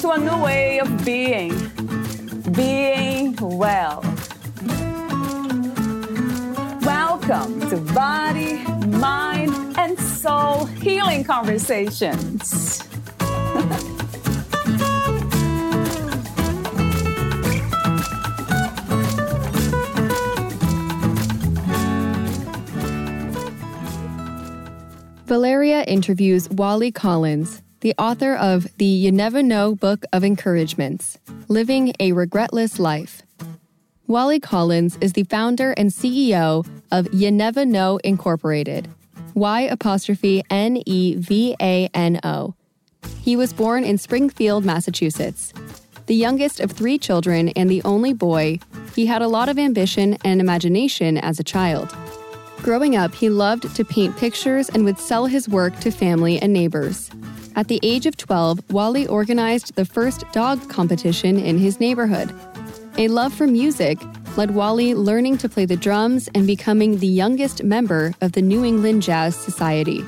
to a new way of being, being well. Welcome to Body, Mind, and Soul Healing Conversations. Valeria interviews Wali Collins, the author of the You Never Know Book of Encouragements Living a Regretless Life. Wali Collins is the founder and CEO of You Never Know Incorporated, Y apostrophe N E V A N O. He was born in Springfield, Massachusetts. The youngest of three children and the only boy, he had a lot of ambition and imagination as a child. Growing up, he loved to paint pictures and would sell his work to family and neighbors. At the age of 12, Wali organized the first dog competition in his neighborhood. A love for music led Wali learning to play the drums and becoming the youngest member of the New England Jazz Society.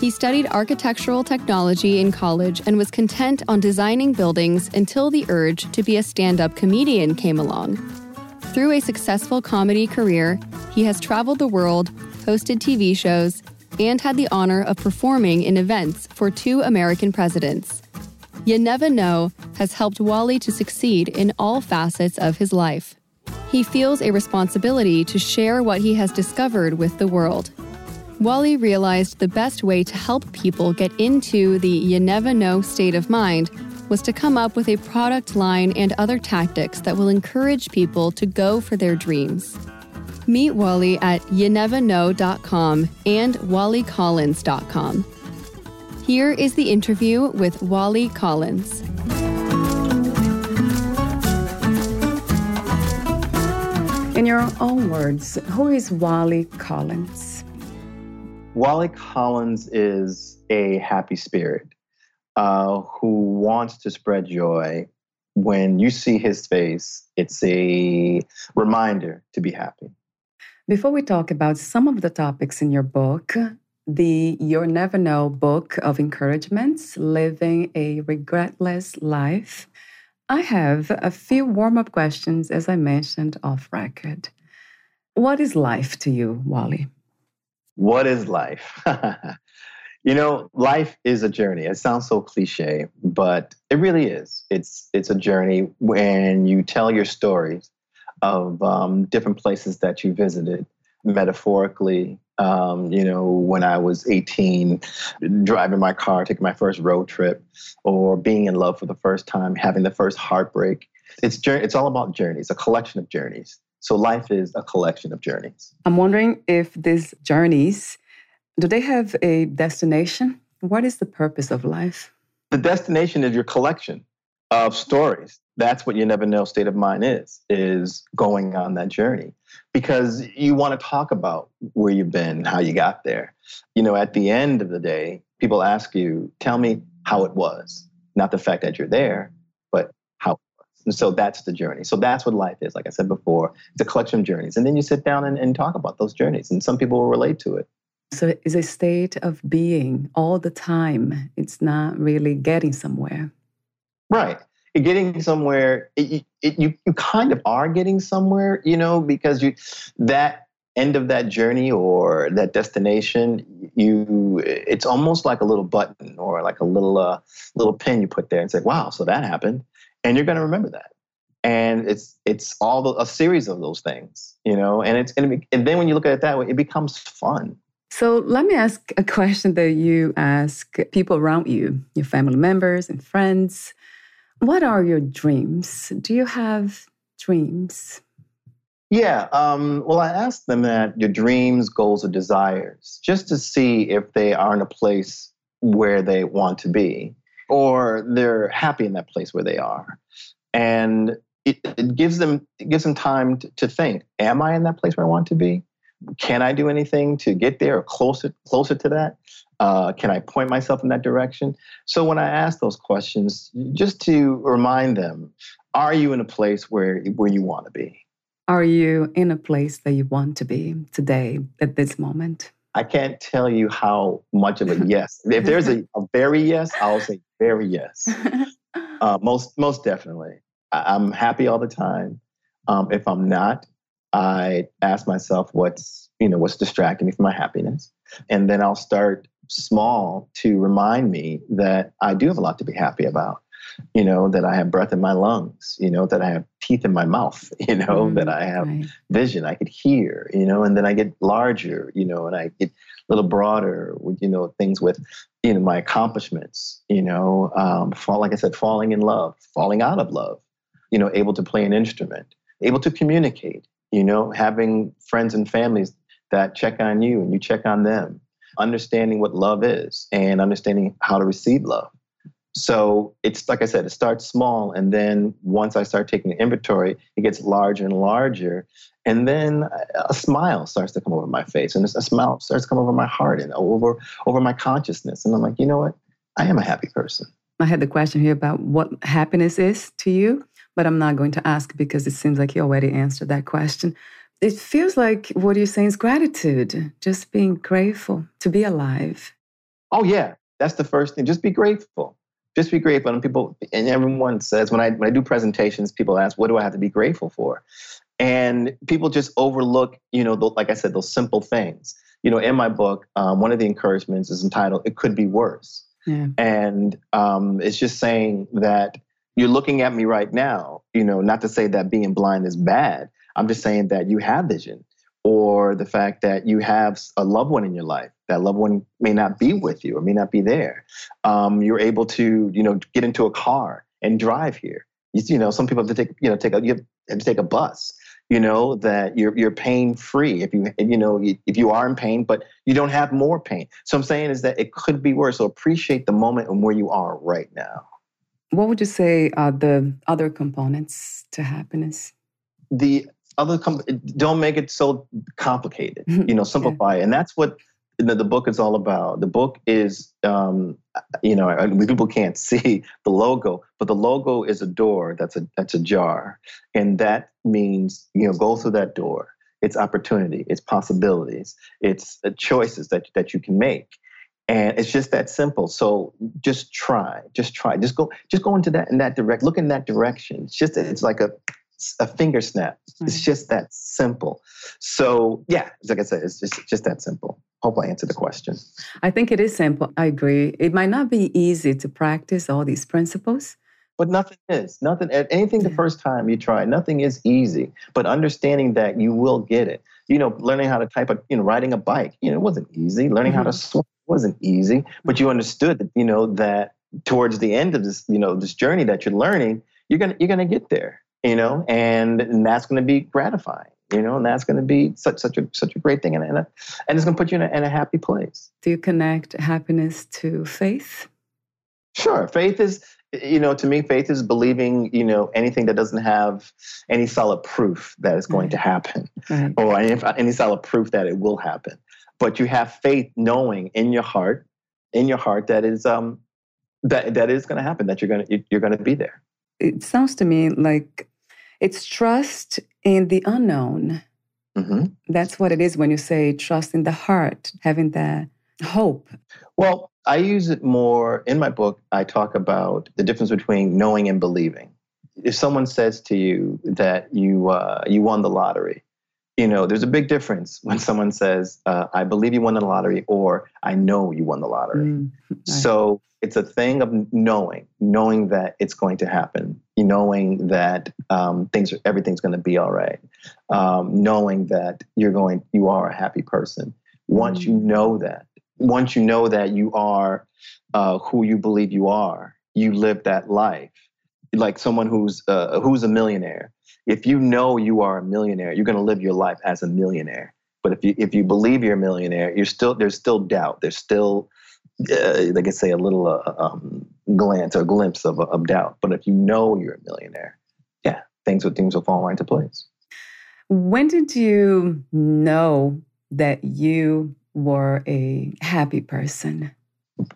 He studied architectural technology in college and was content on designing buildings until the urge to be a stand up comedian came along. Through a successful comedy career, he has traveled the world, hosted TV shows, and had the honor of performing in events for two American presidents. You Never Know has helped Wali to succeed in all facets of his life. He feels a responsibility to share what he has discovered with the world. Wali realized the best way to help people get into the you never know state of mind was to come up with a product line and other tactics that will encourage people to go for their dreams. Meet Wali at youneverknow.com and walicollins.com. Here is the interview with Wali Collins. In your own words, who is Wali Collins? Wali Collins is a happy spirit uh, who wants to spread joy. When you see his face, it's a reminder to be happy. Before we talk about some of the topics in your book, the You'll Never Know book of encouragements, Living a Regretless Life, I have a few warm up questions, as I mentioned off record. What is life to you, Wali? What is life? you know, life is a journey. It sounds so cliche, but it really is. It's it's a journey when you tell your stories of um, different places that you visited, metaphorically. Um, you know, when I was 18, driving my car, taking my first road trip, or being in love for the first time, having the first heartbreak. It's it's all about journeys, a collection of journeys. So life is a collection of journeys. I'm wondering if these journeys do they have a destination? What is the purpose of life? The destination is your collection of stories. That's what you never know state of mind is, is going on that journey. Because you want to talk about where you've been, how you got there. You know, at the end of the day, people ask you, tell me how it was. Not the fact that you're there, but how it was. And so that's the journey. So that's what life is. Like I said before, it's a collection of journeys. And then you sit down and, and talk about those journeys. And some people will relate to it. So it's a state of being all the time. It's not really getting somewhere. Right getting somewhere it, it, you, you kind of are getting somewhere you know because you that end of that journey or that destination you it's almost like a little button or like a little uh, little pin you put there and say wow so that happened. And you're going to remember that. And it's it's all the, a series of those things you know and it's and, and then when you look at it that way it becomes fun. So let me ask a question that you ask people around you your family members and friends what are your dreams? Do you have dreams? Yeah. Um, well, I asked them that your dreams, goals, or desires, just to see if they are in a place where they want to be or they're happy in that place where they are. and it, it gives them it gives them time to, to think: Am I in that place where I want to be? Can I do anything to get there or closer closer to that? Uh, can I point myself in that direction? So when I ask those questions, just to remind them, are you in a place where where you want to be? Are you in a place that you want to be today at this moment? I can't tell you how much of a yes. if there's a, a very yes, I'll say very yes. Uh, most most definitely. I, am happy all the time. Um, if I'm not, I ask myself what's you know what's distracting me from my happiness, and then I'll start small to remind me that I do have a lot to be happy about. You know that I have breath in my lungs. You know that I have teeth in my mouth. You know mm, that I have right. vision. I could hear. You know, and then I get larger. You know, and I get a little broader. With you know things with you know my accomplishments. You know, um, fall, like I said, falling in love, falling out of love you know, able to play an instrument, able to communicate, you know, having friends and families that check on you and you check on them, understanding what love is and understanding how to receive love. So it's like I said, it starts small. And then once I start taking the inventory, it gets larger and larger. And then a smile starts to come over my face and a smile starts to come over my heart and over, over my consciousness. And I'm like, you know what? I am a happy person. I had the question here about what happiness is to you but I'm not going to ask because it seems like you already answered that question. It feels like what you're saying is gratitude, just being grateful to be alive. Oh, yeah. That's the first thing. Just be grateful. Just be grateful. And people, and everyone says, when I, when I do presentations, people ask, what do I have to be grateful for? And people just overlook, you know, the, like I said, those simple things. You know, in my book, um, one of the encouragements is entitled, It Could Be Worse. Yeah. And um, it's just saying that you're looking at me right now, you know, not to say that being blind is bad. I'm just saying that you have vision or the fact that you have a loved one in your life. That loved one may not be with you or may not be there. Um, you're able to, you know, get into a car and drive here. You, you know, some people have to take, you know, take a, you have to take a bus. You know that you're you're pain free if you you know if you are in pain, but you don't have more pain. So I'm saying is that it could be worse. So appreciate the moment and where you are right now. What would you say are the other components to happiness? The other com- don't make it so complicated. You know, simplify, yeah. and that's what the, the, book is all about. The book is, um, you know, people can't see the logo, but the logo is a door. That's a that's a jar, and that means you know go through that door. It's opportunity. It's possibilities. It's uh, choices that that you can make and it's just that simple so just try just try just go just go into that in that direct look in that direction it's just it's like a a finger snap. It's just that simple. So yeah like i said it's just just that simple. Hope i answered the question. I think it is simple. I agree. It might not be easy to practice all these principles. But nothing is. Nothing anything the first time you try nothing is easy. But understanding that you will get it. You know learning how to type a you know riding a bike you know it wasn't easy. Learning mm-hmm. how to mm-hmm. swim wasn't easy, but you understood that, you know, that towards the end of this, you know, this journey that you're learning, you're gonna you're gonna get there, you know, and, and that's gonna be gratifying, you know, and that's gonna be such such a such a great thing, and and, and it's gonna put you in a, in a happy place. Do you connect happiness to faith? Sure, faith is you know to me faith is believing you know anything that doesn't have any solid proof that it's going right. to happen right. or any, any solid proof that it will happen but you have faith knowing in your heart in your heart that is um that that is going to happen that you're going to you're going to be there it sounds to me like it's trust in the unknown. Mm-hmm. that's what it is when you say trust in the heart having that hope. Well i use it more in my book i talk about the difference between knowing and believing. If someone says to you that you uh, you won the lottery you know, there's a big difference when someone says, uh, I believe you won the lottery or I know you won the lottery. Mm, So it's a thing of knowing, knowing that it's going to happen, knowing that um, things, are, everything's going to be all right, um, knowing that you're going, you are a happy person. Once mm. you know that, once you know that you are uh, who you believe you are, you live that life like someone who's uh, who's a millionaire if you know you are a millionaire, you're going to live your life as a millionaire. But if you if you believe you're a millionaire, you're still there's still doubt. There's still uh, like I say a little uh, um, glance or glimpse of, of doubt. But if you know you're a millionaire, yeah, things will things will fall right into place. When did you know that you were a happy person?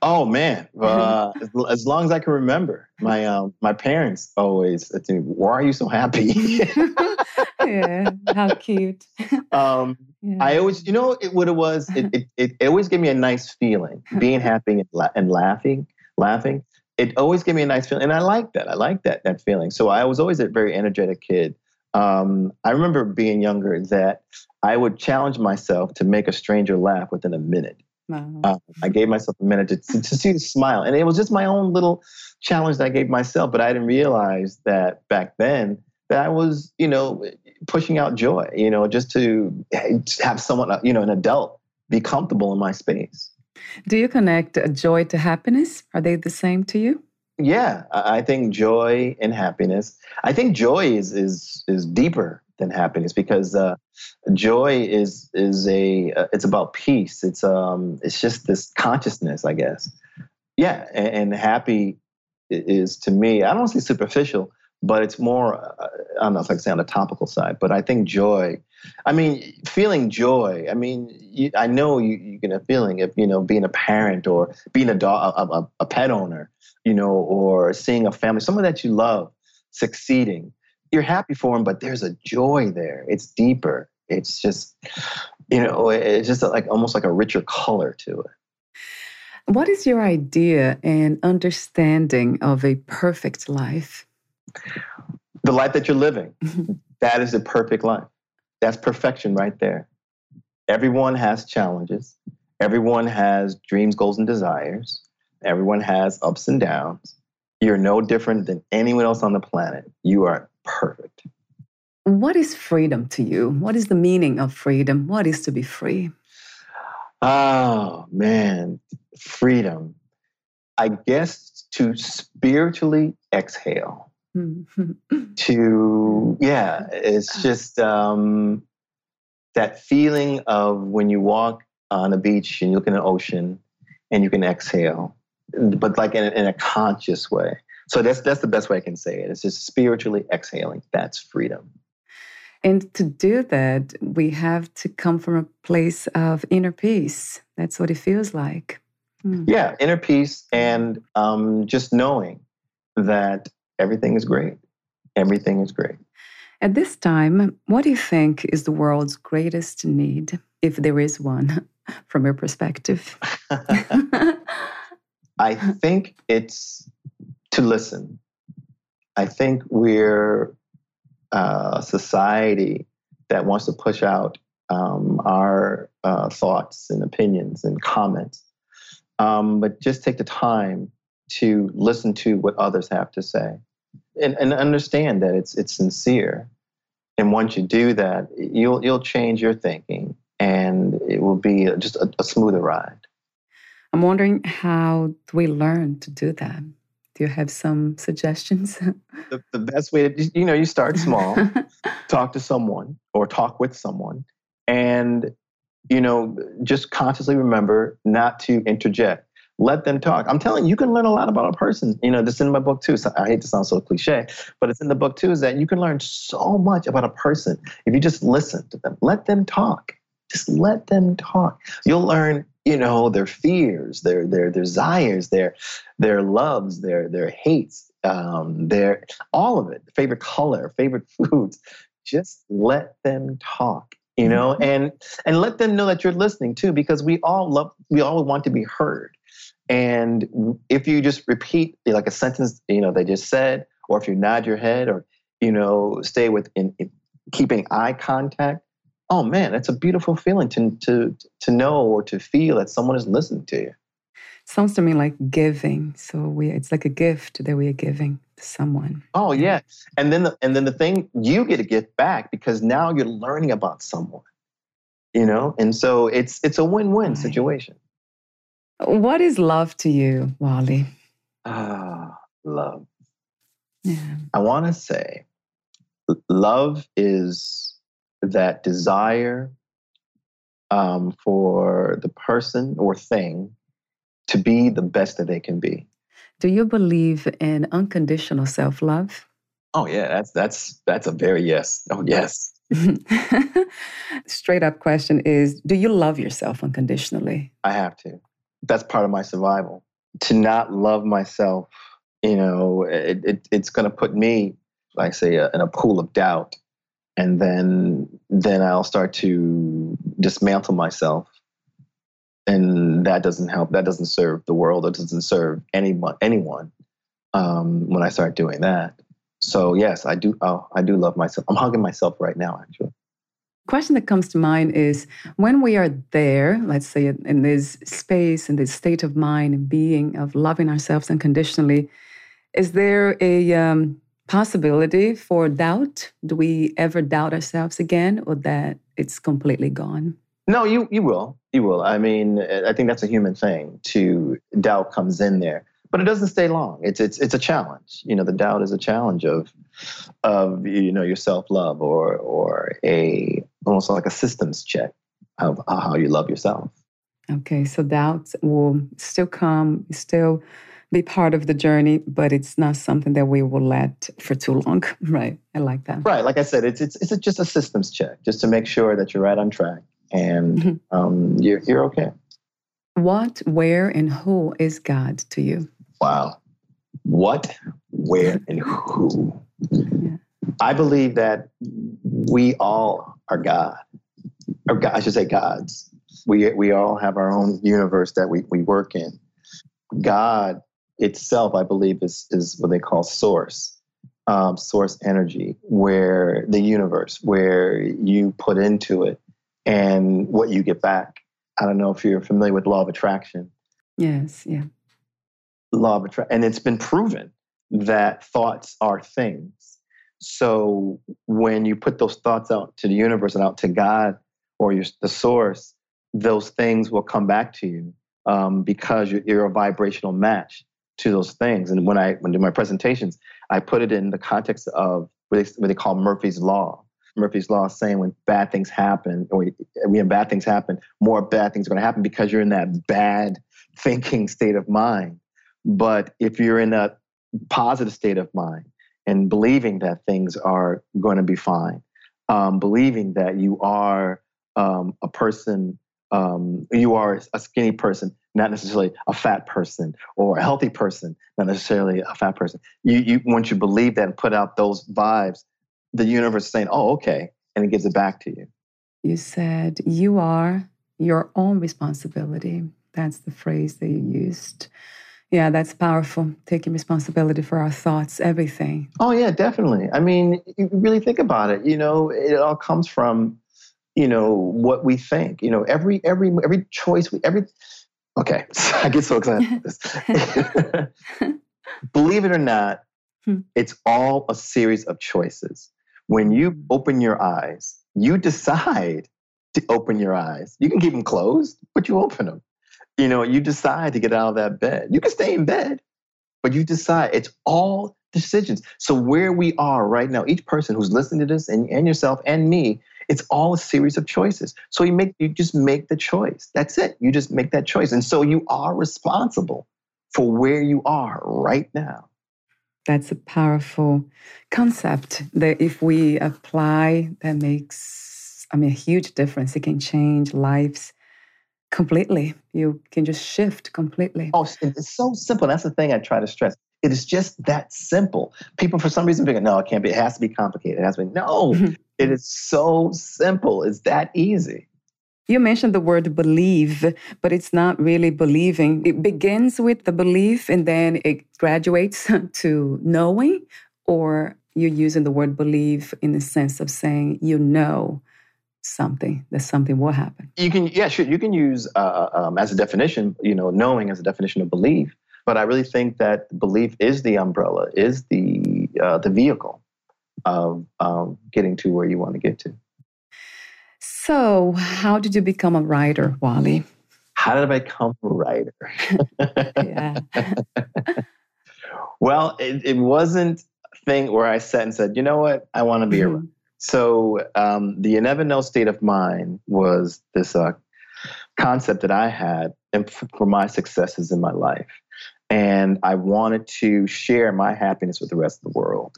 Oh man, uh, as, as, long as I can remember, my um, my parents always said to me, "Why are you so happy?" yeah, how cute. Um, yeah. I always, you know, it, what it was. It, it, it always gave me a nice feeling, being happy and, la- and laughing, laughing. It always gave me a nice feeling, and I like that. I like that that feeling. So I was always a very energetic kid. Um, I remember being younger that I would challenge myself to make a stranger laugh within a minute. Wow. Uh, I gave myself a minute to, to, to see the smile. And it was just my own little challenge that I gave myself. But I didn't realize that back then that I was, you know, pushing out joy, you know, just to have someone, uh, you know, an adult be comfortable in my space. Do you connect joy to happiness? Are they the same to you? Yeah, I think joy and happiness. I think joy is is is deeper than happiness because uh, joy is is a uh, it's about peace. It's um it's just this consciousness, I guess. Yeah, and, and happy is to me. I don't say superficial, but it's more. Uh, I don't know if I can say on the topical side, but I think joy. I mean, feeling joy. I mean, you, I know you, you get a feeling of you know being a parent or being a dog, a, a, a pet owner, you know, or seeing a family, someone that you love succeeding you're happy for them, but there's a joy there. It's deeper. It's just, you know, it's just like almost like a richer color to it. What is your idea and understanding of a perfect life? The life that you're living. Mm-hmm. that is the perfect life. That's perfection right there. Everyone has challenges. Everyone has dreams, goals, and desires. Everyone has ups and downs. You're no different than anyone else on the planet. You are perfect. What is freedom to you? What is the meaning of freedom? What is to be free? Oh, man, freedom. I guess to spiritually exhale. to, yeah, it's just um, that feeling of when you walk on a beach and you look in an ocean and you can exhale, but like in, in a conscious way. So that's that's the best way I can say it. It's just spiritually exhaling. That's freedom. And to do that, we have to come from a place of inner peace. That's what it feels like. Mm. Yeah, inner peace and um, just knowing that everything is great. Everything is great. At this time, what do you think is the world's greatest need, if there is one, from your perspective? I think it's to listen. I think we're a society that wants to push out um, our uh, thoughts and opinions and comments, um, but just take the time to listen to what others have to say and, and understand that it's it's sincere. And once you do that, you'll you'll change your thinking, and it will be just a, a smoother ride. I'm wondering how we learn to do that? Do you have some suggestions? the, the best way to, you know, you start small, talk to someone or talk with someone, and, you know, just consciously remember not to interject. Let them talk. I'm telling you, you can learn a lot about a person. You know, this is in my book too. So I hate to sound so cliche, but it's in the book too, is that you can learn so much about a person if you just listen to them. Let them talk. Just let them talk. You'll learn you know their fears their their desires their their loves their their hates um their all of it favorite color favorite foods just let them talk you know mm-hmm. and and let them know that you're listening too because we all love we all want to be heard and if you just repeat like a sentence you know they just said or if you nod your head or you know stay with in, in keeping eye contact oh man, it's a beautiful feeling to to to know or to feel that someone is listening to you. Sounds to me like giving. So we it's like a gift that we are giving to someone. Oh yeah. And then the and then the thing you get a gift back because now you're learning about someone. You know? And so it's it's a win-win right. situation. What is love to you, Wali? Ah, love. Yeah. I want to say love is that desire um, for the person or thing to be the best that they can be. Do you believe in unconditional self love? Oh yeah, that's that's that's a very yes. Oh yes. Straight up question is Do you love yourself unconditionally? I have to. That's part of my survival. To not love myself, you know, it, it it's going to put me, like I say, uh, in a pool of doubt. And then then I'll start to dismantle myself. And that doesn't help. That doesn't serve the world. It doesn't serve anyone. Anyone. Um, when I start doing that, so yes, I do. Oh, I do love myself. I'm hugging myself right now, actually. Question that comes to mind is when we are there, let's say in this space, in this state of mind and being of loving ourselves unconditionally, is there a um, possibility for doubt? Do we ever doubt ourselves again, or that it's completely gone? No, you you will. You will. I mean, I think that's a human thing. To doubt comes in there but it doesn't stay long. It's it's it's a challenge. You know, the doubt is a challenge of of you know your self love or or a almost like a systems check of how you love yourself. Okay, so doubts will still come, still be part of the journey, but it's not something that we will let for too long. Right. I like that. Right. Like I said, it's it's it's just a systems check, just to make sure that you're right on track and mm-hmm. um, you're you're okay. What, where, and who is God to you? Wow. What, where, and who? Yeah. I believe that we all are God, or God, I should say gods. We, we all have our own universe that we, we work in. God itself, I believe, is, is what they call source, um, source energy, where the universe, where you put into it and what you get back. I don't know if you're familiar with law of attraction. Yes, yeah law of attraction, and it's been proven that thoughts are things. So when you put those thoughts out to the universe and out to God or your, the source, those things will come back to you um, because you're, you're, a vibrational match to those things. And when I when I do my presentations, I put it in the context of what they, what they call Murphy's law. Murphy's law saying when bad things happen, or when bad things happen, more bad things are going to happen because you're in that bad thinking state of mind. But if you're in a positive state of mind and believing that things are going to be fine, um, believing that you are um, a person, um, you are a skinny person, not necessarily a fat person, or a healthy person, not necessarily a fat person. You, you once you believe that and put out those vibes, the universe is saying, "Oh, okay," and it gives it back to you. You said you are your own responsibility. That's the phrase that you used. Yeah, that's powerful. Taking responsibility for our thoughts, everything. Oh, yeah, definitely. I mean, you really think about it. You know, it all comes from, you know, what we think. You know, every every every choice we every. Okay, I get so excited. Believe it or not, hmm. it's all a series of choices. When you open your eyes, you decide to open your eyes. You can keep them closed, but you open them you know, you decide to get out of that bed. You can stay in bed, but you decide it's all decisions. So where we are right now, each person who's listening to this and, and yourself and me, it's all a series of choices. So you make you just make the choice. That's it. You just make that choice. And so you are responsible for where you are right now. That's a powerful concept that if we apply, that makes I mean a huge difference. It can change lives completely. You can just shift completely. Oh, it's so simple. That's the thing I try to stress. It is just that simple. People, for some reason, think, no, it can't be. It has to be complicated. It has to be. No, mm-hmm. It is so simple. It's that easy. You mentioned the word believe, but it's not really believing. It begins with the belief and then it graduates to knowing, or you're using the word believe in the sense of saying you know something that something will happen you can yeah sure you can use uh, uh, um, as a definition you know knowing as a definition of belief but i really think that belief is the umbrella is the uh, the vehicle of um, getting to where you want to get to so how did you become a writer wali how did i become a writer yeah well it, it wasn't a thing where i sat and said you know what i want to be mm-hmm. a writer so um, the you never know state of mind was this uh, concept that I had for my successes in my life. And I wanted to share my happiness with the rest of the world.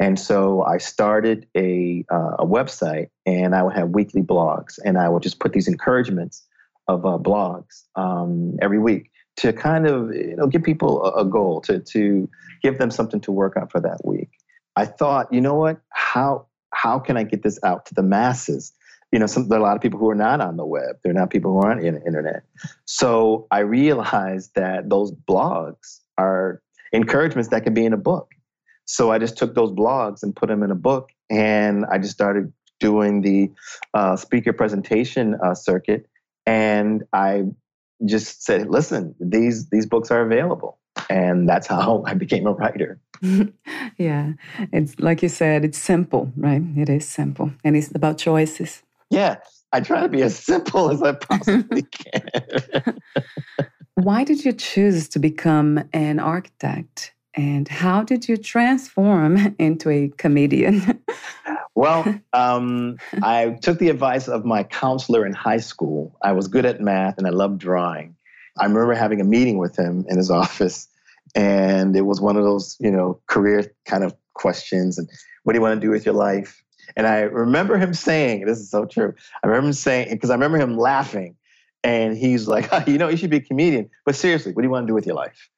And so I started a, uh, a website and I would have weekly blogs and I would just put these encouragements of uh, blogs um, every week to kind of you know give people a, a, goal to to give them something to work on for that week. I thought, you know what? How how can I get this out to the masses? You know, some, there are a lot of people who are not on the web. They're not people who aren't in the internet. So I realized that those blogs are encouragements that can be in a book. So I just took those blogs and put them in a book, and I just started doing the uh, speaker presentation uh, circuit. And I just said, "Listen, these these books are available," and that's how I became a writer. yeah, it's like you said, it's simple, right? It is simple, and it's about choices. Yeah, I try to be as simple as I possibly can. Why did you choose to become an architect? And how did you transform into a comedian? well, um, I took the advice of my counselor in high school. I was good at math and I loved drawing. I remember having a meeting with him in his office, and it was one of those, you know, career kind of questions. And what do you want to do with your life? And I remember him saying, this is so true. I remember him saying, because I remember him laughing, and he's like, oh, you know, you should be a comedian. But seriously, what do you want to do with your life?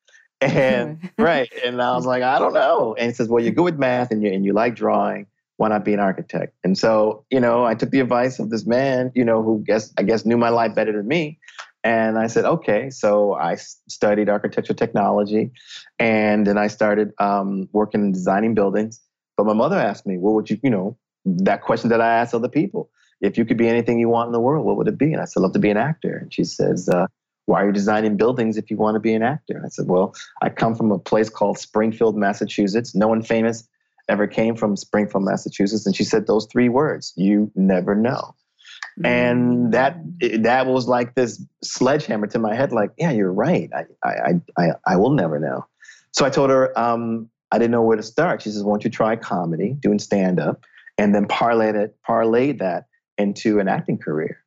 And right. And I was like, I don't know. And he says, Well, you're good with math and you and you like drawing. Why not be an architect? And so, you know, I took the advice of this man, you know, who guess I guess knew my life better than me. And I said, okay. So I studied architecture technology, and then I started um, working in designing buildings. But my mother asked me, "What would you, you know, that question that I ask other people? If you could be anything you want in the world, what would it be?" And I said, "I'd "Love to be an actor." And she says, uh, why are you designing buildings if you want to be an actor? I said, well, I come from a place called Springfield, Massachusetts. No one famous ever came from Springfield, Massachusetts. And she said those three words, you never know. And that mm. that was like this sledgehammer to my head, like, yeah, you're right. I I I, I will never know. So I told her um, I didn't know where to start. She says, "Why don't you try comedy, doing stand up, and then parlay that parlay that into an acting career?"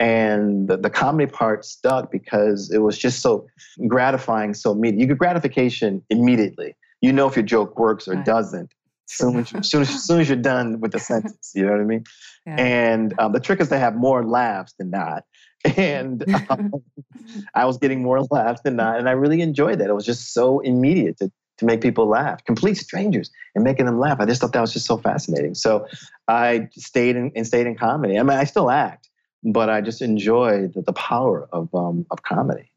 And the, the comedy part stuck because it was just so gratifying. So immediate you get gratification immediately. You know if your joke works or right. doesn't. Soon as, soon, as, soon as you're done with the sentence you know what i mean? Yeah. and um, the trick is to have more laughs than not. And um, i was getting more laughs than not and i really enjoyed that. It was just so immediate to, to make people laugh complete strangers and making them laugh. I just thought that was just so fascinating. So i stayed in, and stayed in comedy. I mean i still act but I just enjoy the, the power of um, of comedy.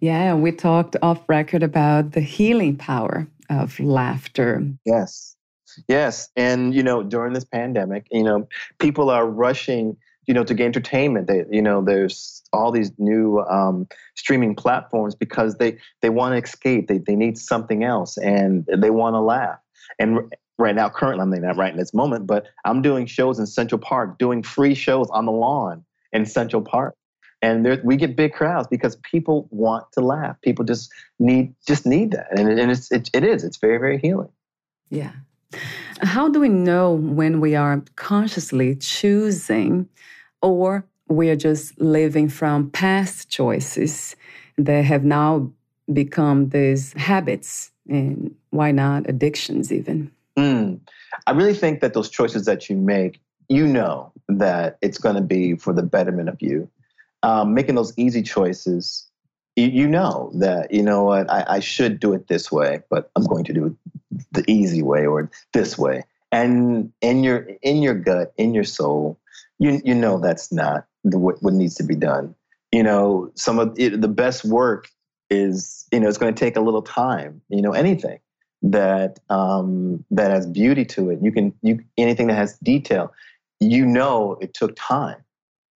Yeah, we talked off record about the healing power of laughter. Yes, yes, and you know during this pandemic, you know people are rushing, you know, to get entertainment. They, you know, there's all these new um, streaming platforms because they they want to escape. They they need something else, and they want to laugh. And right now, currently, I'm not right in this moment, but I'm doing shows in Central Park, doing free shows on the lawn in Central Park. And there, we get big crowds because people want to laugh. People just need just need that, and, and it's it, it is. It's very very healing. Yeah. How do we know when we are consciously choosing, or we are just living from past choices that have now become these habits, and why not addictions even? Mm. I really think that those choices that you make, you know that it's going to be for the betterment of you. Um, making those easy choices, you, you, know that, you know what, I, I should do it this way, but I'm going to do it the easy way or this way. And in your in your gut, in your soul, you you know that's not the, what, what needs to be done. You know, some of it, the best work is you know it's going to take a little time. You know, anything that um, that has beauty to it. You can you anything that has detail. You know it took time,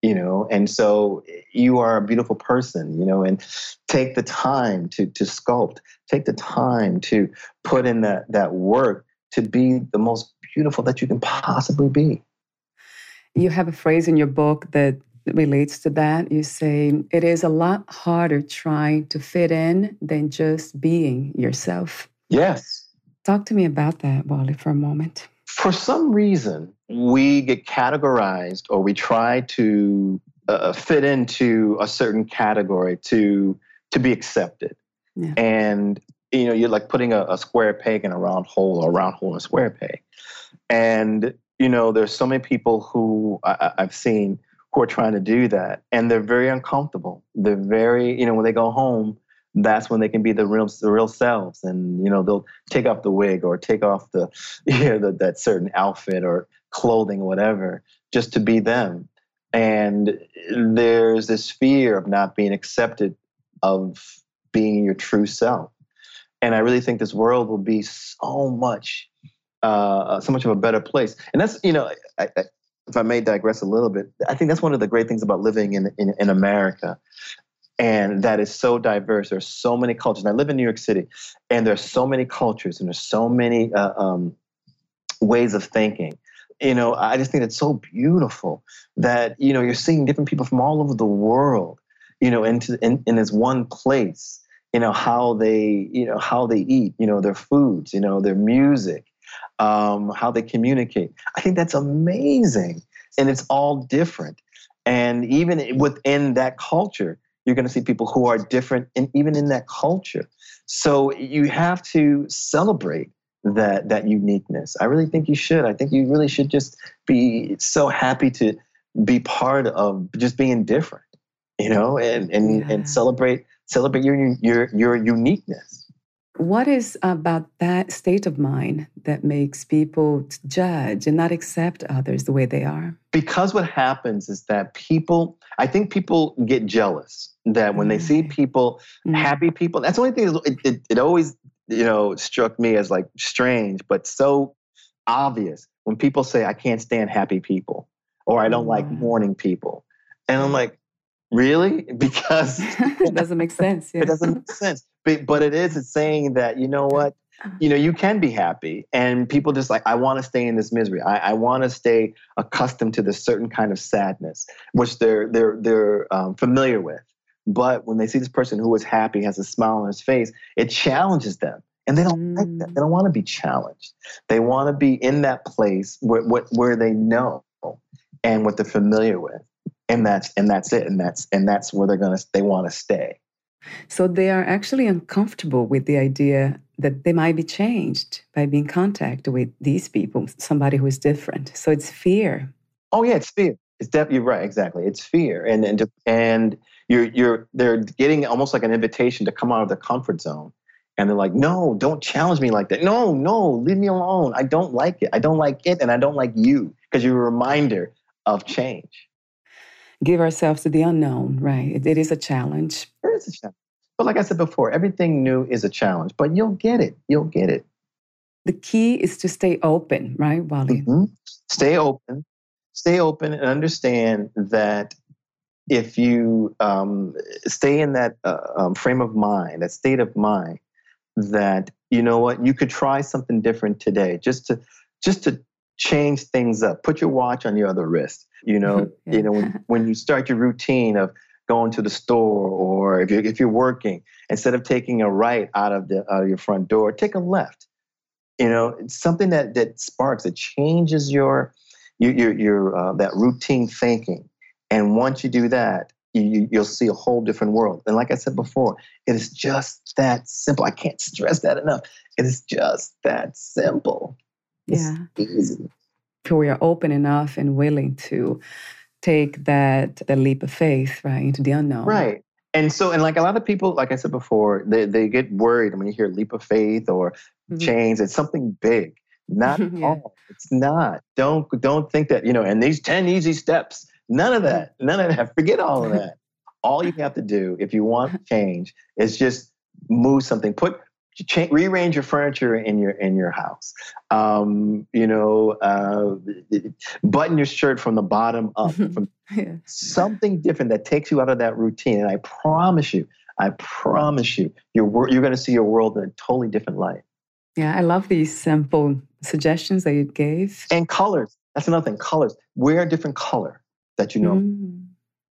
you know, and so you are a beautiful person, you know, and take the time to to sculpt. Take the time to put in that that work to be the most beautiful that you can possibly be. You have a phrase in your book that relates to that. You say it is a lot harder trying to fit in than just being yourself. Yes. Talk to me about that, Wali, for a moment. For some reason, we get categorized or we try to uh, fit into a certain category to to be accepted. Yeah. And you know, you're like putting a, a square peg in a round hole or a round hole in a square peg. And, you know, there's so many people who I, I've seen who are trying to do that and they're very uncomfortable. They're very, you know, when they go home, that's when they can be the real the real selves and you know they'll take off the wig or take off the you know the, that certain outfit or clothing whatever just to be them. And there's this fear of not being accepted of being your true self. And i really think this world will be so much uh, so much of a better place. And that's you know I, I, if i may digress a little bit i think that's one of the great things about living in, in, in america and that is so diverse. There's so many cultures. And I live in New York City, and there's so many cultures, and there's so many uh, um, ways of thinking. You know, I just think it's so beautiful that you know you're seeing different people from all over the world. You know, into in, in this one place. You know how they, you know how they eat. You know their foods. You know their music, um, how they communicate. I think that's amazing, and it's all different. And even within that culture, you're going to see people who are different and even in that culture so you have to celebrate that that uniqueness i really think you should i think you really should just be so happy to be part of just being different you know and and, yeah. and celebrate celebrate your your your uniqueness what is about that state of mind that makes people judge and not accept others the way they are? Because what happens is that people, I think people get jealous that when they see mm. people, mm. happy people, that's the only thing, it, it, it always, you know, struck me as like strange, but so obvious when people say, I can't stand happy people or I don't like morning people. And I'm like, really? Because it doesn't make sense. Yeah. It doesn't make sense but, but it is it's saying that you know what uh-huh. you know you can be happy and people just like i want to stay in this misery i, I want to stay accustomed to this certain kind of sadness which they're they're they're um, familiar with but when they see this person who is happy has a smile on his face it challenges them and they don't mm. like that they don't want to be challenged they want to be in that place where, where, where they know and what they're familiar with and that's and that's it and that's and that's where they're gonna they want to stay so they are actually uncomfortable with the idea that they might be changed by being contact with these people, somebody who is different. So it's fear. Oh yeah, it's fear. It's definitely right. Exactly, it's fear, and and and you're you're they're getting almost like an invitation to come out of their comfort zone, and they're like, no, don't challenge me like that. No, no, leave me alone. I don't like it. I don't like it, and I don't like you because you're a reminder of change give ourselves to the unknown, right? it, it is a challenge. It is a challenge. But like I said before, everything new is a challenge, but you'll get it. You'll get it. The key is to stay open, right, Wali? Mm-hmm. Stay open. Stay open and understand that if you um, stay in that uh, um, frame of mind, that state of mind, that you know what, you could try something different today, just to just to change things up. Put your watch on your other wrist. You know, yeah. you know when, when you start your routine of going to the store or if you're, if you're working, instead of taking a right out of the out of your front door, take a left. You know, it's something that that sparks, it changes your your your, your uh, that routine thinking. And once you do that, you, you'll see a whole different world. And like I said before, it is just that simple. I can't stress that enough. It is just that simple. It's yeah. easy we are open enough and willing to take that the leap of faith, right, into the unknown. Right. And so, and like a lot of people, like I said before, they, they get worried when you hear leap of faith or mm-hmm. change. It's something big. Not yeah. all. It's not. Don't don't think that, you know, and these 10 easy steps. None of that. None of that. Forget all of that. all you have to do if you want change is just move something. Put change, rearrange your furniture in your in your house. Um, you know, uh, button your shirt from the bottom up. From yeah. Something different that takes you out of that routine. And I promise you, I promise you, you're you're going to see your world in a totally different light. Yeah, I love these simple suggestions that you gave. And colors. That's another thing. Colors. Wear a different color that you know. Mm.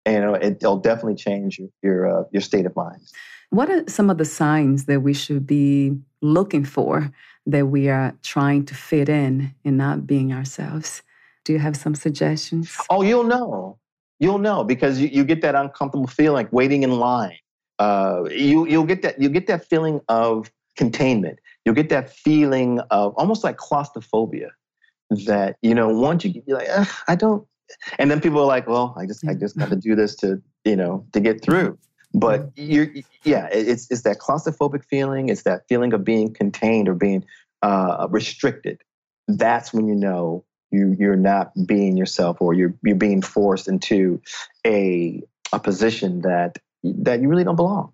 And you know, it, will definitely change your your, uh, your state of mind. What are some of the signs that we should be looking for that we are trying to fit in and not being ourselves? Do you have some suggestions? Oh, you'll know. You'll know because you, you get that uncomfortable feeling like waiting in line. Uh, you you'll get that you get that feeling of containment. You'll get that feeling of almost like claustrophobia that, you know, once you you're like, I don't, and then people are like, well, I just, I just got to do this to, you know, to get through. But you're, yeah, it's, it's that claustrophobic feeling. It's that feeling of being contained or being uh, restricted. That's when you know you, you're not being yourself or you're, you're being forced into a, a position that, that you really don't belong.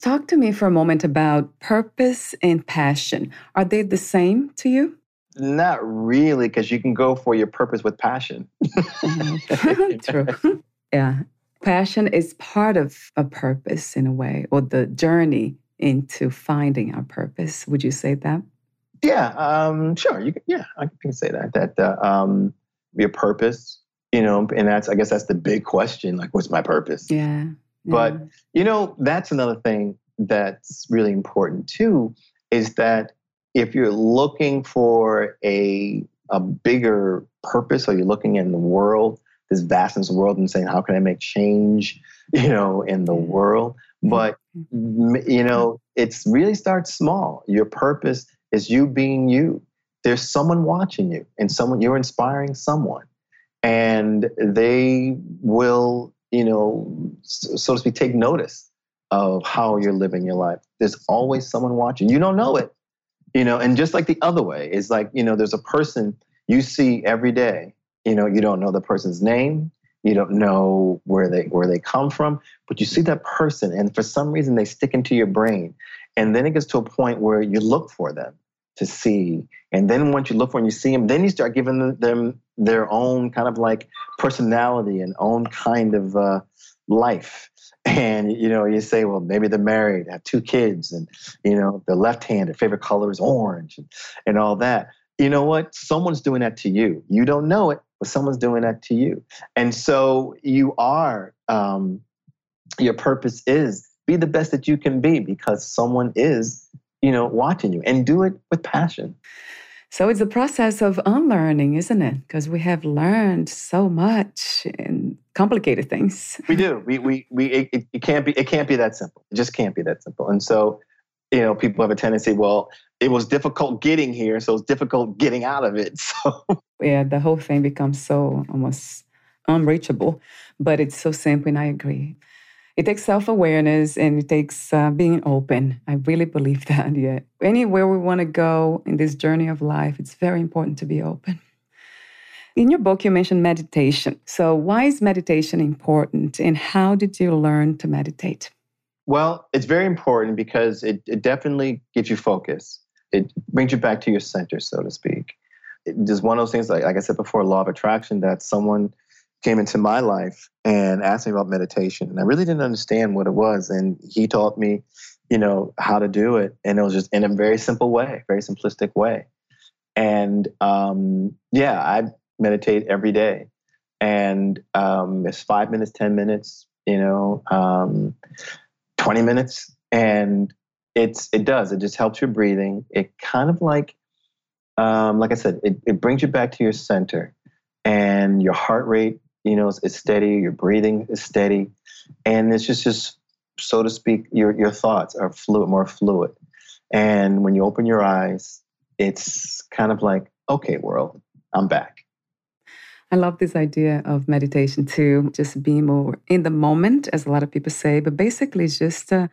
Talk to me for a moment about purpose and passion. Are they the same to you? Not really, because you can go for your purpose with passion. True. Yeah. Passion is part of a purpose in a way, or the journey into finding our purpose. Would you say that? Yeah, um, sure. You can, yeah, I can say that. That uh, um, your purpose, you know, and that's I guess that's the big question. Like, what's my purpose? Yeah. But yeah. you know, that's another thing that's really important too. Is that if you're looking for a a bigger purpose, or you're looking in the world this vastness of the world and saying, how can I make change, you know, in the mm-hmm. world? Mm-hmm. But, you know, it's really starts small. Your purpose is you being you. There's someone watching you and someone, you're inspiring someone. And they will, you know, so to speak, take notice of how you're living your life. There's always someone watching. You don't know it, you know, and just like the other way, is like, you know, there's a person you see every day you know you don't know the person's name you don't know where they where they come from but you see that person and for some reason they stick into your brain. And then it gets to a point where you look for them to see. And then once you look for them you see them then you start giving them their own kind of like personality and own kind of uh, life and you know you say well maybe they're married have two kids and you know they're left-handed favorite color is orange and, and all that you know what someone's doing that to you you don't know it but someone's doing that to you. And so you are, um, your purpose is be the best that you can be because someone is, you know, watching you and do it with passion. So it's a process of unlearning, isn't it? Because we have learned so much in complicated things. We do. We we we it, it can't be it can't be that simple. It just can't be that simple. And so, you know, people have a tendency, well, it was difficult getting here, so it's difficult getting out of it. So yeah, the whole thing becomes so almost unreachable, but it's so simple, and I agree. It takes self awareness and it takes uh, being open. I really believe that. Yeah, anywhere we want to go in this journey of life, it's very important to be open. In your book, you mentioned meditation. So, why is meditation important, and how did you learn to meditate? Well, it's very important because it, it definitely gives you focus it brings you back to your center, so to speak. It is one of those things, like, like I said before, law of attraction, that someone came into my life and asked me about meditation. And I really didn't understand what it was. And he taught me, you know, how to do it. And it was just in a very simple way, very simplistic way. And um, yeah, I meditate every day. And um, it's five minutes, 10 minutes, you know, um, 20 minutes. And it's it does it just helps your breathing it kind of like um, like i said it, it brings you back to your center and your heart rate you know is, is steady your breathing is steady and it's just just so to speak your your thoughts are fluid more fluid and when you open your eyes it's kind of like okay world i'm back I love this idea of meditation too, just being more in the moment, as a lot of people say, but basically it's just uh,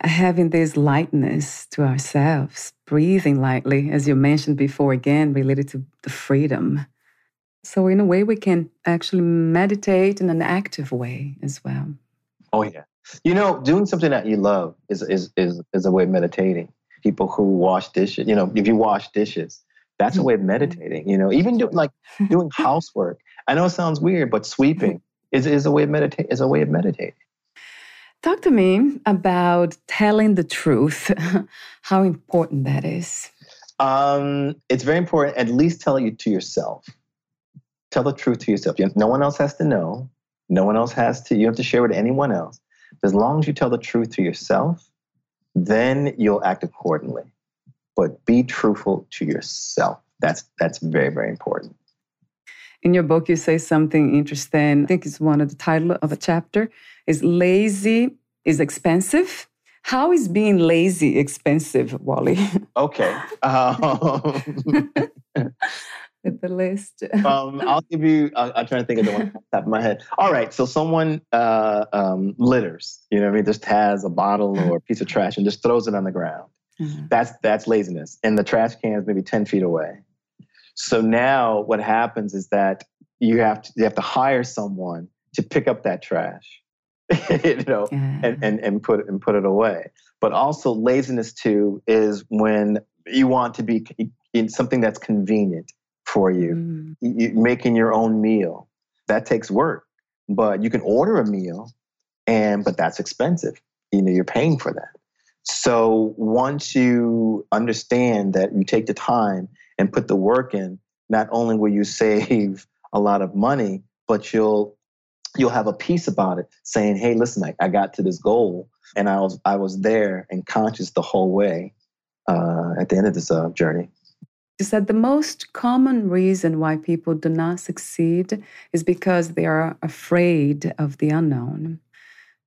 having this lightness to ourselves, breathing lightly, as you mentioned before, again, related to the freedom. So, in a way, we can actually meditate in an active way as well. Oh, yeah. You know, doing something that you love is, is, is, is a way of meditating. People who wash dishes, you know, if you wash dishes, that's a way of mm-hmm. meditating. You know, even doing like doing housework. I know it sounds weird, but sweeping is, is a way of meditate is a way of meditating. Talk to me about telling the truth, how important that is. Um, it's very important, at least tell it to yourself. Tell the truth to yourself. No one else has to know. No one else has to, you have to share with anyone else. As long as you tell the truth to yourself, then you'll act accordingly. But be truthful to yourself. That's that's very, very important. In your book, you say something interesting. I think it's one of the title of a chapter is lazy is expensive, How is being lazy expensive, Wali? Okay. Um, With the list. um, I'll give you. I'll, I'm trying to think of the one off the top of my head. All right. So someone uh, um, litters. You know, what I mean, just has a bottle or a piece of trash and just throws it on the ground. Mhm. That's that's laziness, and the trash can is maybe ten feet away. So now what happens is that you have to you have to hire someone to pick up that trash, you know, Yeah. and, and and put it and put it away. But also laziness too is when you want to be in something that's convenient for you. Mm. you, making your own meal. That takes work but you can order a meal and but that's expensive. You know you're paying for that. So once you understand that you take the time and put the work in not only will you save a lot of money but you'll you'll have a piece about it saying hey listen i, I got to this goal and i was i was there and conscious the whole way uh, at the end of this uh, journey is that the most common reason why people do not succeed is because they are afraid of the unknown.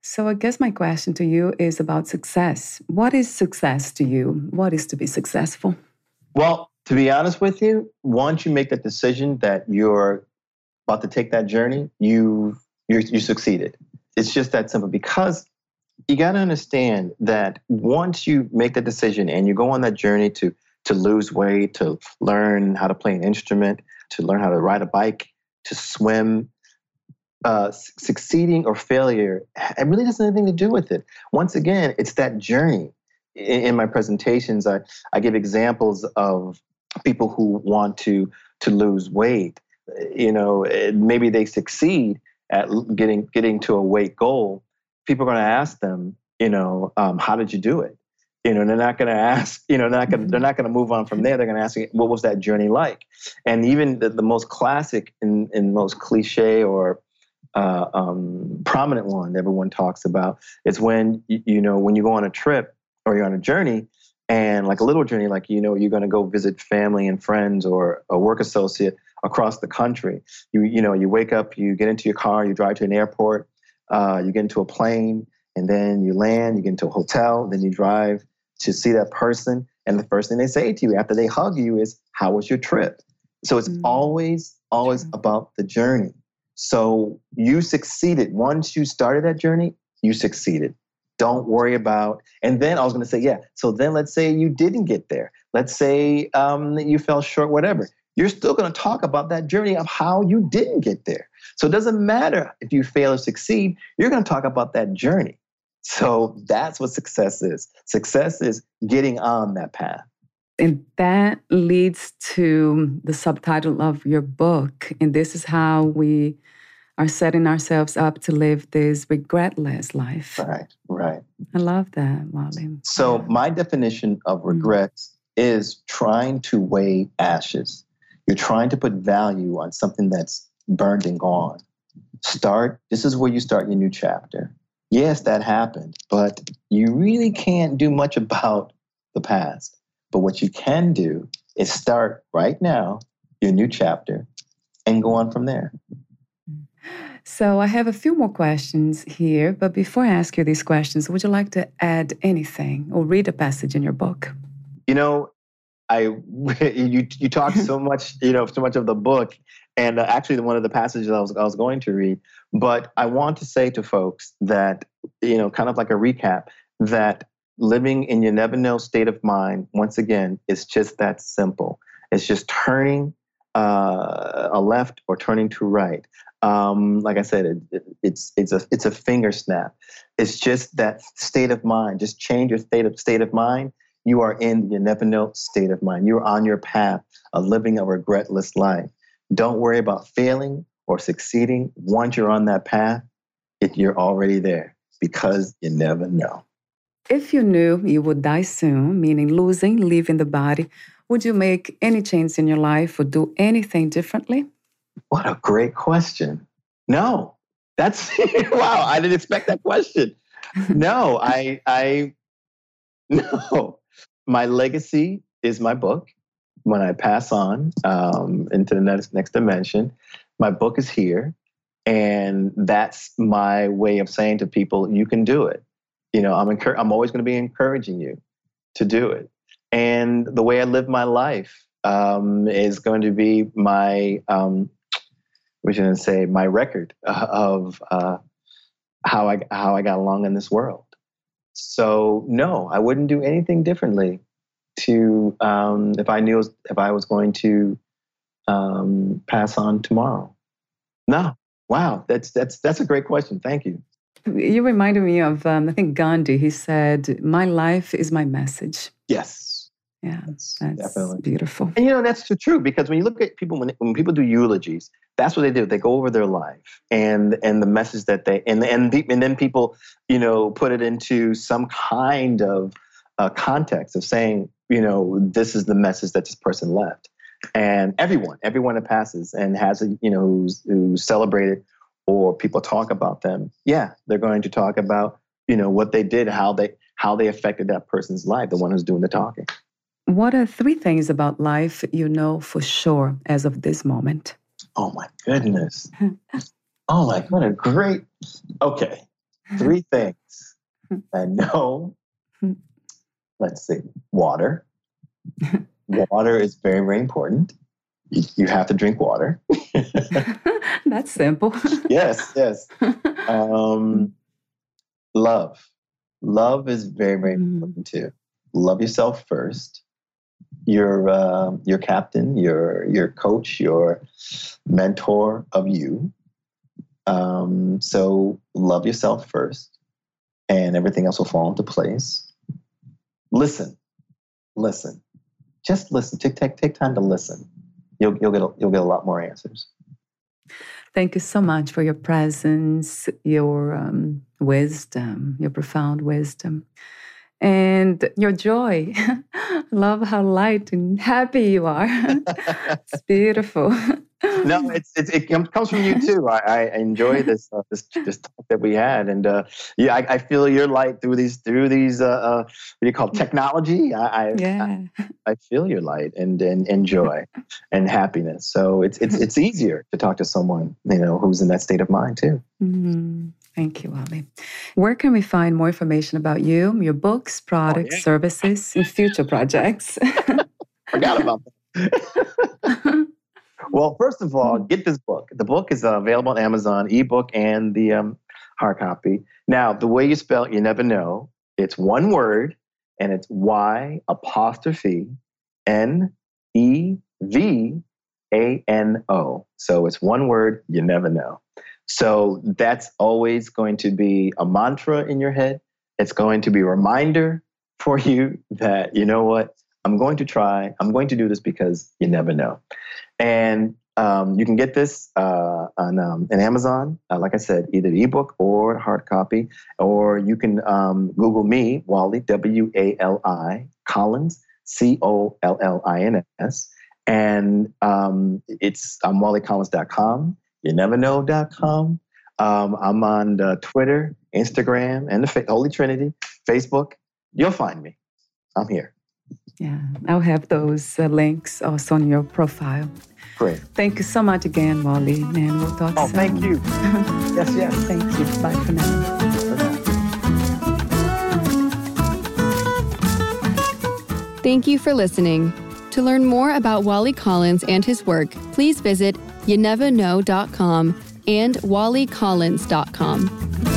So, I guess my question to you is about success. What is success to you? What is to be successful? Well, to be honest with you, once you make that decision that you're about to take that journey, you you you succeeded. It's just that simple because you got to understand that once you make the decision and you go on that journey to to lose weight, to learn how to play an instrument, to learn how to ride a bike, to swim. Uh, succeeding or failure, it really doesn't have anything to do with it. Once again, it's that journey. In, in my presentations, I, I give examples of people who want to to lose weight. You know, eh, maybe they succeed at getting getting to a weight goal. People are going to ask them, you know, um, how did you do it? You know, they're not going to ask. You know, they're not going. They're not going to move on from there. They're going to ask, you, what was that journey like? And even the, the most classic and, and most cliche or uh, um, prominent one everyone talks about is when you, you know when you go on a trip or you're on a journey and like a little journey like you know you're going to go visit family and friends or a work associate across the country you you know you wake up you get into your car you drive to an airport uh, you get into a plane and then you land you get into a hotel then you drive to see that person and the first thing they say to you after they hug you is how was your trip? So it's Mm. always always about the journey. So you succeeded. Once you started that journey you succeeded. Don't worry about and then i was going to say yeah so then let's say you didn't get there. Let's say um, you fell short whatever. You're still going to talk about that journey of how you didn't get there. So it doesn't matter if you fail or succeed. You're going to talk about that journey so that's what success is success is getting on that path And that leads to the subtitle of your book. And this is how we are setting ourselves up to live this regretless life. right right I love that, Wali. So my definition of mm-hmm. regrets is trying to weigh ashes. You're trying to put value on something that's burned and gone. Start, this is where you start your new chapter. Yes, that happened, but you really can't do much about the past. But what you can do is start right now your new chapter and go on from there. So I have a few more questions here, but before I ask you these questions, would you like to add anything or read a passage in your book? you know i you you talk so much you know so much of the book and uh, actually one of the passages I was, I was going to read but i want to say to folks that you know kind of like a recap that living in your never know state of mind once again is just that simple. It's just turning uh, a left or turning to right. Um, like i said it, it, it's it's a it's a finger snap. It's just that state of mind. Just change your state of state of mind. You are in your never know state of mind. You're on your path of living a regretless life. Don't worry about failing or succeeding. Once you're on that path, it, you're already there because you never know. If you knew you would die soon, meaning losing, leaving the body, would you make any change in your life or do anything differently? What a great question. No, that's wow. I didn't expect that question. No, I, I, no. My legacy is my book. When I pass on um, into the next next dimension, my book is here, and that's my way of saying to people, you can do it. You know, I'm encour- I'm always going to be encouraging you to do it. And the way I live my life um, is going to be my, um, we shouldn't say, my record of uh, how I how I got along in this world. So no, I wouldn't do anything differently. To um, if I knew if I was going to um, pass on tomorrow. No, wow, that's that's that's a great question. Thank you. You reminded me of um, I think Gandhi. He said, "My life is my message." Yes. Yeah, that's, that's definitely beautiful. And you know that's true because when you look at people when when people do eulogies, that's what they do. They go over their life and and the message that they and and and then people you know put it into some kind of uh, context of saying you know this is the message that this person left and everyone everyone that passes and has a you know who's who's celebrated or people talk about them yeah they're going to talk about you know what they did how they how they affected that person's life the one who's doing the talking. What are three things about life you know for sure as of this moment? Oh my goodness. Oh my what a great okay. Three things i know. Let's see water water is very, very important. You, you have to drink water. That's simple. yes, yes. Um, love. Love is very, very mm. important too. Love yourself first. Your uh, your captain, your your coach, your mentor of you. Um, so love yourself first, and everything else will fall into place. Listen, listen just listen. Take take take time to listen. You'll you'll get a, you'll get a lot more answers. Thank you so much for your presence, your um, wisdom, your profound wisdom, and your joy. Love how light and happy you are. it's beautiful no, it's, it's, it comes from you too. I, I enjoy this uh, this this talk that we had, and uh, yeah, I, I, feel your light through these through these uh, uh what do you call it, technology? I I, yeah. I, I feel your light and and, and joy and happiness. So it's it's it's easier to talk to someone you know who's in that state of mind too. Mm-hmm. Thank you, Ali. Where can we find more information about you, your books, products, oh, yeah. services, and future projects? Forgot about that. Well, first of all, mm-hmm. get this book. The book is uh, available on Amazon, ebook and the um, hard copy. Now, the way you spell it, you never know. It's one word, and it's Y apostrophe N E V A N O. So it's one word, you never know. So that's always going to be a mantra in your head. It's going to be a reminder for you that, you know what, I'm going to try, I'm going to do this because you never know. And um, you can get this uh, on, um, on Amazon, uh, like I said, either the ebook or hard copy, or you can um, Google me, Wali, W A L I, Collins, C O L L I N S. And um, it's I'm walicollins.com, you never know.com. Um, I'm on Twitter, Instagram, and the Holy Trinity, Facebook. You'll find me. I'm here. Yeah, I'll have those uh, links also on your profile. Great. Thank you so much again, Wali, and we'll talk oh, soon. thank you. yes, yes. Thank you. Bye for now. Thank you for listening. To learn more about Wali Collins and his work, please visit ynevano.com and walicollins.com.